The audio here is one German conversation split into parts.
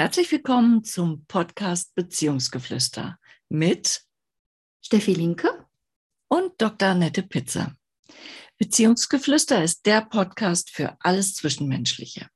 Herzlich willkommen zum Podcast Beziehungsgeflüster mit Steffi Linke und Dr. Annette Pitzer. Beziehungsgeflüster ist der Podcast für alles Zwischenmenschliche.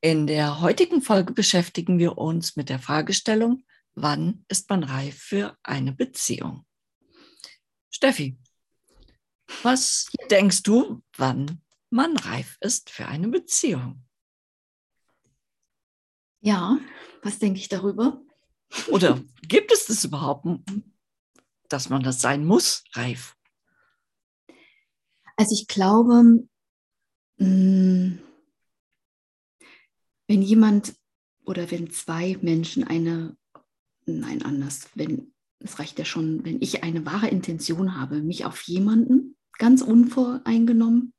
In der heutigen Folge beschäftigen wir uns mit der Fragestellung, wann ist man reif für eine Beziehung? Steffi, was denkst du, wann man reif ist für eine Beziehung? Ja, was denke ich darüber? Oder gibt es das überhaupt, dass man das sein muss, reif? Also ich glaube, mm, wenn jemand oder wenn zwei Menschen eine, nein, anders, wenn, es reicht ja schon, wenn ich eine wahre Intention habe, mich auf jemanden ganz unvoreingenommen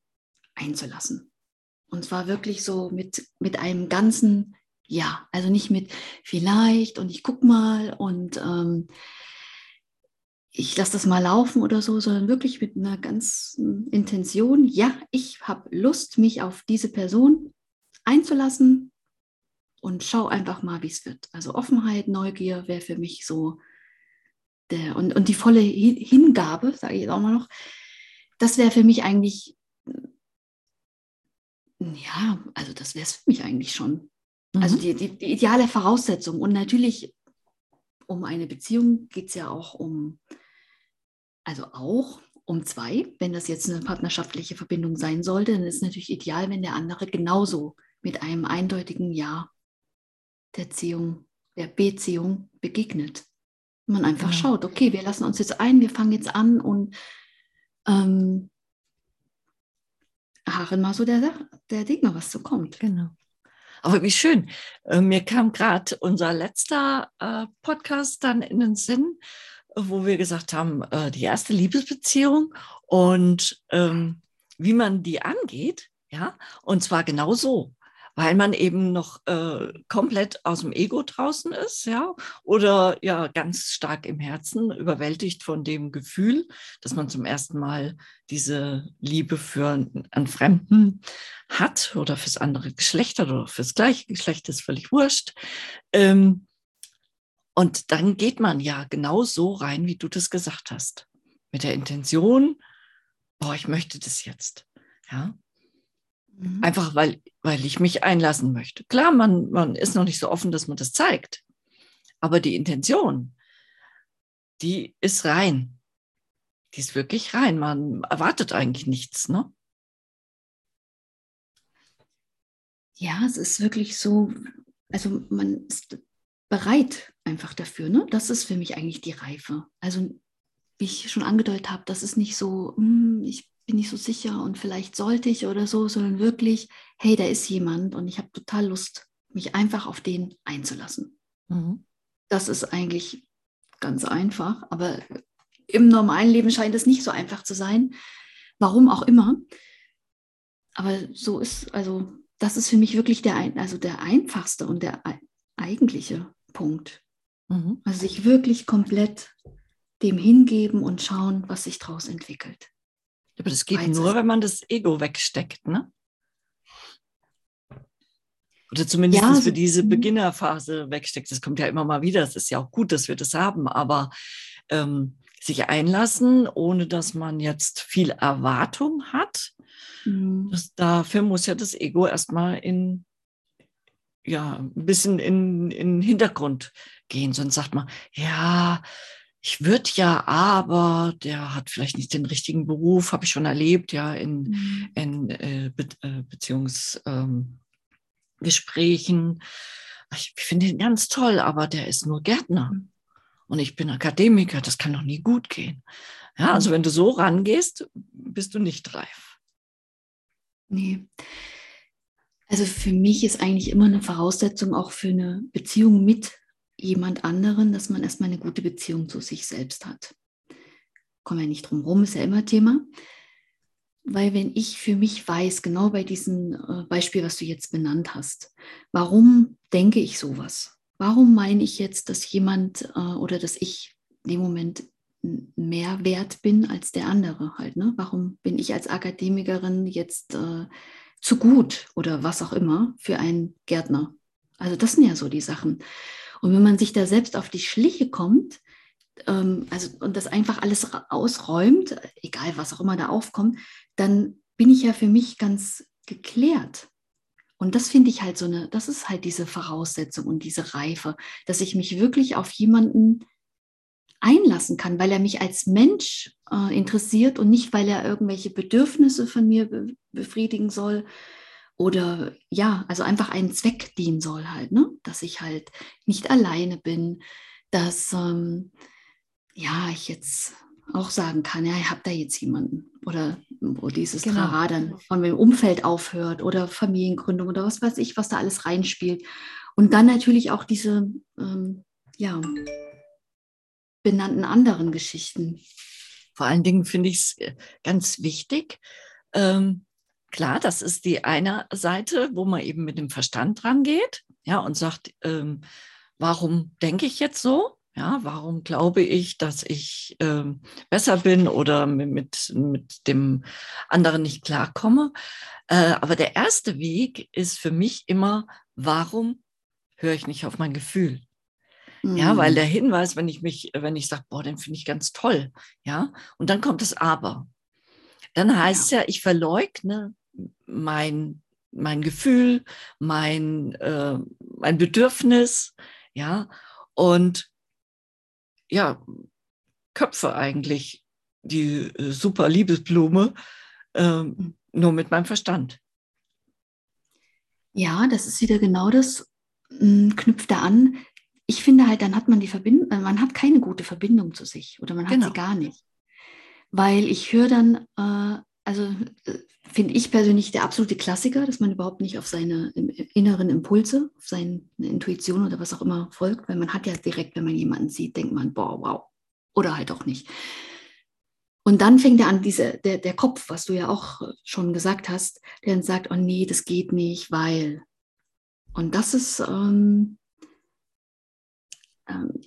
einzulassen. Und zwar wirklich so mit, mit einem ganzen ja, also nicht mit vielleicht und ich guck mal und ähm, ich lasse das mal laufen oder so, sondern wirklich mit einer ganzen Intention, ja, ich habe Lust, mich auf diese Person einzulassen und schau einfach mal, wie es wird. Also Offenheit, Neugier wäre für mich so der und, und die volle Hingabe, sage ich jetzt auch mal noch, das wäre für mich eigentlich, ja, also das wäre es für mich eigentlich schon. Also mhm. die, die, die, ideale Voraussetzung. Und natürlich, um eine Beziehung geht es ja auch um, also auch um zwei. Wenn das jetzt eine partnerschaftliche Verbindung sein sollte, dann ist es natürlich ideal, wenn der andere genauso mit einem eindeutigen Ja der Beziehung, der Beziehung begegnet. Man einfach ja. schaut, okay, wir lassen uns jetzt ein, wir fangen jetzt an und ähm, harren mal so der, der Dinge, was so kommt. Genau. Aber wie schön. Äh, mir kam gerade unser letzter äh, Podcast dann in den Sinn, wo wir gesagt haben, äh, die erste Liebesbeziehung und ähm, wie man die angeht. Ja, und zwar genau so weil man eben noch äh, komplett aus dem Ego draußen ist, ja, oder ja ganz stark im Herzen überwältigt von dem Gefühl, dass man zum ersten Mal diese Liebe für einen Fremden hat oder fürs andere Geschlecht oder fürs gleiche Geschlecht ist völlig wurscht. Ähm, und dann geht man ja genau so rein, wie du das gesagt hast, mit der Intention, boah, ich möchte das jetzt, ja. Mhm. Einfach weil, weil ich mich einlassen möchte. Klar, man, man ist noch nicht so offen, dass man das zeigt. Aber die Intention, die ist rein. Die ist wirklich rein. Man erwartet eigentlich nichts, ne? Ja, es ist wirklich so, also man ist bereit einfach dafür, ne? Das ist für mich eigentlich die Reife. Also, wie ich schon angedeutet habe, das ist nicht so, hm, ich bin nicht so sicher und vielleicht sollte ich oder so, sondern wirklich, hey, da ist jemand und ich habe total Lust, mich einfach auf den einzulassen. Mhm. Das ist eigentlich ganz einfach, aber im normalen Leben scheint es nicht so einfach zu sein. Warum auch immer. Aber so ist, also das ist für mich wirklich der, also der einfachste und der eigentliche Punkt. Mhm. Also sich wirklich komplett dem hingeben und schauen, was sich daraus entwickelt. Aber das geht nur, wenn man das Ego wegsteckt, ne? Oder zumindest ja, für diese mhm. Beginnerphase wegsteckt. Das kommt ja immer mal wieder. Es ist ja auch gut, dass wir das haben, aber ähm, sich einlassen, ohne dass man jetzt viel Erwartung hat, mhm. das, dafür muss ja das Ego erstmal in ja, ein bisschen in, in den Hintergrund gehen. Sonst sagt man, ja, ich würde ja, aber der hat vielleicht nicht den richtigen Beruf, habe ich schon erlebt, ja, in, mhm. in äh, Be äh, Beziehungsgesprächen. Ähm, ich finde ihn ganz toll, aber der ist nur Gärtner. Mhm. Und ich bin Akademiker, das kann doch nie gut gehen. Ja, also mhm. wenn du so rangehst, bist du nicht reif. Nee. Also für mich ist eigentlich immer eine Voraussetzung auch für eine Beziehung mit jemand anderen, dass man erstmal eine gute Beziehung zu sich selbst hat. Kommen wir nicht drum rum, ist ja immer Thema. Weil wenn ich für mich weiß, genau bei diesem äh, Beispiel, was du jetzt benannt hast, warum denke ich sowas? Warum meine ich jetzt, dass jemand äh, oder dass ich in dem Moment mehr wert bin als der andere halt? Ne? Warum bin ich als Akademikerin jetzt äh, zu gut oder was auch immer für einen Gärtner? Also das sind ja so die Sachen. Und wenn man sich da selbst auf die Schliche kommt, ähm, also und das einfach alles ausräumt, egal was auch immer da aufkommt, dann bin ich ja für mich ganz geklärt. Und das finde ich halt so eine, das ist halt diese Voraussetzung und diese Reife, dass ich mich wirklich auf jemanden einlassen kann, weil er mich als Mensch äh, interessiert und nicht, weil er irgendwelche Bedürfnisse von mir be befriedigen soll oder ja, also einfach einen Zweck dienen soll halt, ne? dass ich halt nicht alleine bin, dass ähm, ja, ich jetzt auch sagen kann, ja, ich habe da jetzt jemanden oder wo dieses genau. Trara dann von dem Umfeld aufhört oder Familiengründung oder was weiß ich, was da alles reinspielt. Und dann natürlich auch diese, ähm, ja, benannten anderen Geschichten. Vor allen Dingen finde ich es äh, ganz wichtig. Ähm, klar, das ist die eine Seite, wo man eben mit dem Verstand rangeht, ja, und sagt, ähm, warum denke ich jetzt so? Ja, warum glaube ich, dass ich äh, besser bin oder mit, mit dem anderen nicht klarkomme? Äh, aber der erste Weg ist für mich immer, warum höre ich nicht auf mein Gefühl? Mhm. Ja, weil mhm. der Hinweis, wenn ich mich, wenn ich sage, boah, den finde ich ganz toll, ja, und dann kommt das Aber. Dann heißt ja, ja ich verleugne mein, mein Gefühl, mein, äh, mein Bedürfnis, ja, und ja, Köpfe eigentlich die äh, super Liebesblume, hm. nur mit meinem Verstand. Ja, das ist wieder genau das, hm, knüpft da an. Ich finde halt, dann hat man die Verbindung, äh, man hat keine gute Verbindung zu sich oder man hat genau. sie gar nicht. Weil ich höre dann, äh, also äh, finde ich persönlich der absolute Klassiker, dass man überhaupt nicht auf seine inneren Impulse, auf seine Intuition oder was auch immer folgt, weil man hat ja direkt, wenn man jemanden sieht, denkt man, boah, wow. Oder halt auch nicht. Und dann fängt er an, diese, der, der Kopf, was du ja auch schon gesagt hast, der dann sagt, oh nee, das geht nicht, weil. Und das ist, ähm,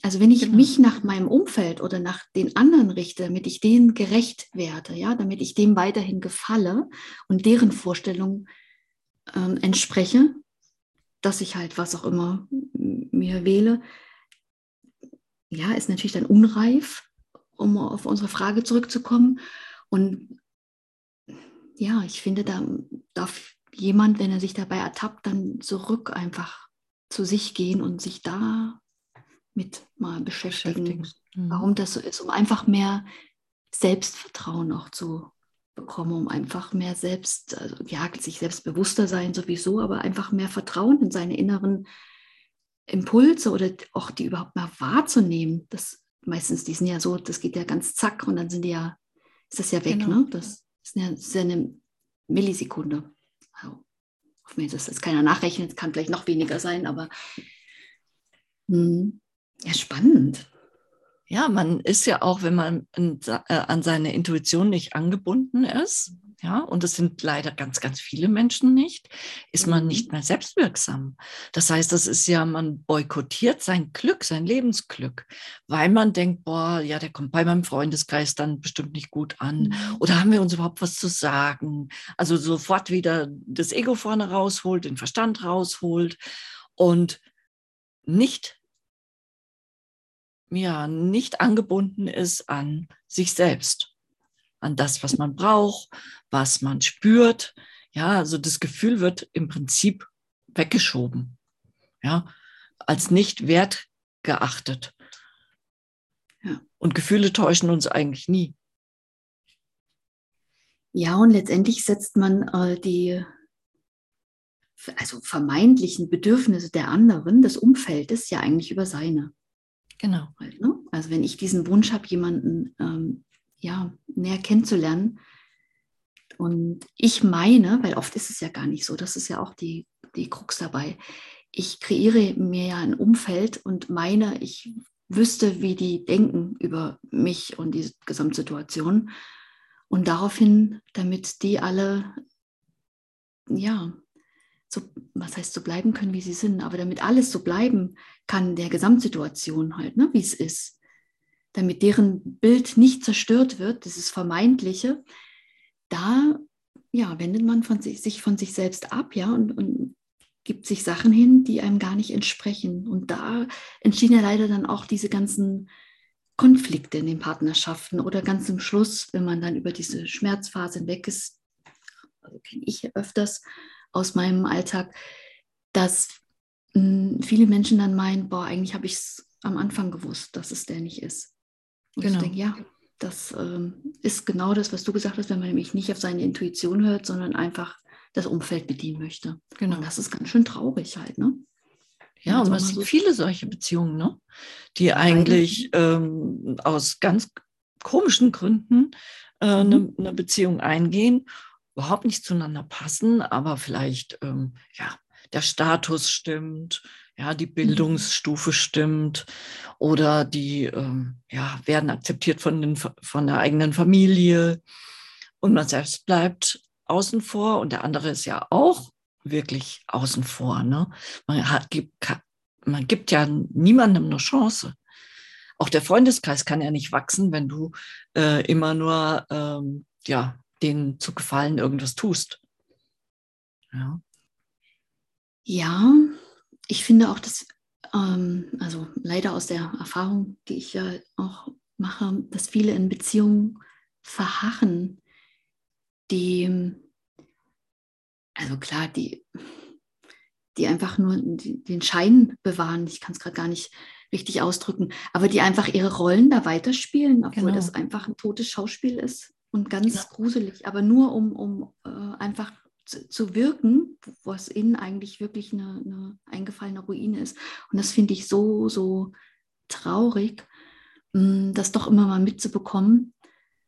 also wenn ich genau. mich nach meinem Umfeld oder nach den anderen richte, damit ich denen gerecht werde, ja, damit ich dem weiterhin gefalle und deren Vorstellungen ähm, entspreche, dass ich halt was auch immer mir wähle, ja, ist natürlich dann unreif, um auf unsere Frage zurückzukommen. Und ja, ich finde, da darf jemand, wenn er sich dabei ertappt, dann zurück einfach zu sich gehen und sich da mit mal beschäftigen. Mhm. warum das so ist, um einfach mehr Selbstvertrauen auch zu bekommen, um einfach mehr selbst, also, ja, sich selbstbewusster sein sowieso, aber einfach mehr Vertrauen in seine inneren Impulse oder auch die überhaupt mal wahrzunehmen. Das meistens, die sind ja so, das geht ja ganz zack und dann sind die ja, ist das ja weg, genau. ne? Das ist ja, ist ja eine Millisekunde. Also, auf mir das keiner nachrechnet, kann vielleicht noch weniger sein, aber mh. Ja, spannend. Ja, man ist ja auch, wenn man äh, an seine Intuition nicht angebunden ist, ja, und es sind leider ganz, ganz viele Menschen nicht, ist man nicht mhm. mehr selbstwirksam. Das heißt, das ist ja, man boykottiert sein Glück, sein Lebensglück, weil man denkt, boah, ja, der kommt bei meinem Freundeskreis dann bestimmt nicht gut an. Mhm. Oder haben wir uns überhaupt was zu sagen? Also sofort wieder das Ego vorne rausholt, den Verstand rausholt und nicht ja, nicht angebunden ist an sich selbst, an das, was man braucht, was man spürt. Ja, also das Gefühl wird im Prinzip weggeschoben, ja, als nicht wert geachtet. Ja. Und Gefühle täuschen uns eigentlich nie. Ja, und letztendlich setzt man äh, die also vermeintlichen Bedürfnisse der anderen, des Umfeldes, ja eigentlich über seine. Genau. Ne? Also wenn ich diesen Wunsch habe, jemanden ähm, ja, näher kennenzulernen, und ich meine, weil oft ist es ja gar nicht so, das ist ja auch die, die Krux dabei, ich kreiere mir ja ein Umfeld und meine, ich wüsste, wie die denken über mich und die Gesamtsituation. Und daraufhin, damit die alle, ja, so, was heißt so bleiben können, wie sie sind, aber damit alles so bleiben kann, der Gesamtsituation halt, ne, wie es ist, damit deren Bild nicht zerstört wird, dieses Vermeintliche, da ja, wendet man von sich, sich von sich selbst ab, ja, und, und gibt sich Sachen hin, die einem gar nicht entsprechen. Und da entstehen ja leider dann auch diese ganzen Konflikte in den Partnerschaften oder ganz zum Schluss, wenn man dann über diese Schmerzphase hinweg ist, also kenne ich öfters aus meinem Alltag, dass mh, hm, viele Menschen dann meinen, boah, eigentlich habe ich es am Anfang gewusst, dass es der nicht ist. Und genau. ich denke, ja, das ähm, ist genau das, was du gesagt hast, wenn man nämlich nicht auf seine Intuition hört, sondern einfach das Umfeld bedienen möchte. Genau. Und das ist ganz schön traurig halt, ne? Ja, und es sind viele solche Beziehungen, ne? die eigentlich ähm, aus ganz komischen Gründen äh, eine, mhm. eine Beziehung eingehen, überhaupt nicht zueinander passen, aber vielleicht ähm, ja, der Status stimmt, ja, die mhm. Bildungsstufe stimmt oder die ähm, ja, werden akzeptiert von, den, von der eigenen Familie und man selbst bleibt außen vor und der andere ist ja auch wirklich außen vor. Ne? Man, hat, gibt, man gibt ja niemandem eine Chance. Auch der Freundeskreis kann ja nicht wachsen, wenn du äh, immer nur ähm, ja, denen zu gefallen irgendwas tust. Ja, ja ich finde auch, dass, ähm, also leider aus der Erfahrung, die ich ja auch mache, dass viele in Beziehungen verharren, die also klar, die, die einfach nur den Schein bewahren. Ich kann es gerade gar nicht richtig ausdrücken, aber die einfach ihre Rollen da weiterspielen, obwohl genau. das einfach ein totes Schauspiel ist und ganz ja. gruselig, aber nur um, um äh, einfach zu, zu, wirken, was innen eigentlich wirklich eine, eine eingefallene Ruine ist. Und das finde ich so, so traurig, mh, hm, das doch immer mal mitzubekommen,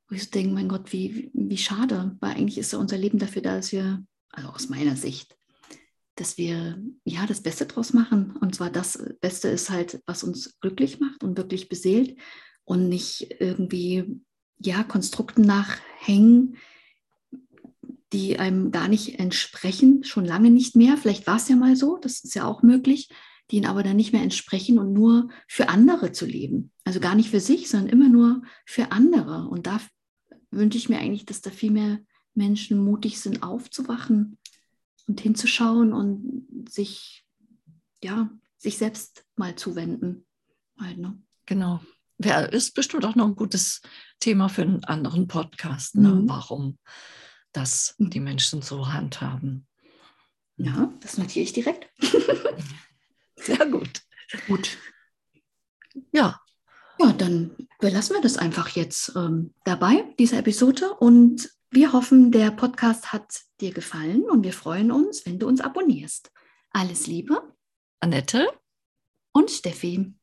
wo ich so denke, mein Gott, wie, wie schade, weil eigentlich ist ja unser Leben dafür da, dass wir also aus meiner Sicht, dass wir ja das Beste draus machen. Und zwar das Beste ist halt, was uns glücklich macht und wirklich beseelt und nicht irgendwie ja Konstrukten nachhängen, die einem gar nicht entsprechen, schon lange nicht mehr. Vielleicht war es ja mal so, das ist ja auch möglich, die ihnen aber dann nicht mehr entsprechen und nur für andere zu leben. Also gar nicht für sich, sondern immer nur für andere. Und da wünsche ich mir eigentlich, dass da viel mehr Menschen mutig sind, aufzuwachen und hinzuschauen und sich, ja, sich selbst mal zuwenden. Halt, ne? Genau. Ja, ist bestimmt auch noch ein gutes Thema für einen anderen Podcast, ne? Mhm. warum das mhm. die Menschen so handhaben. Ja, das notiere ich direkt. Sehr gut. Gut. Ja. Ja, dann belassen wir das einfach jetzt ähm, dabei, diese Episode. Und wir hoffen, der Podcast hat dir gefallen und wir freuen uns, wenn du uns abonnierst. Alles Liebe. Annette und Steffi.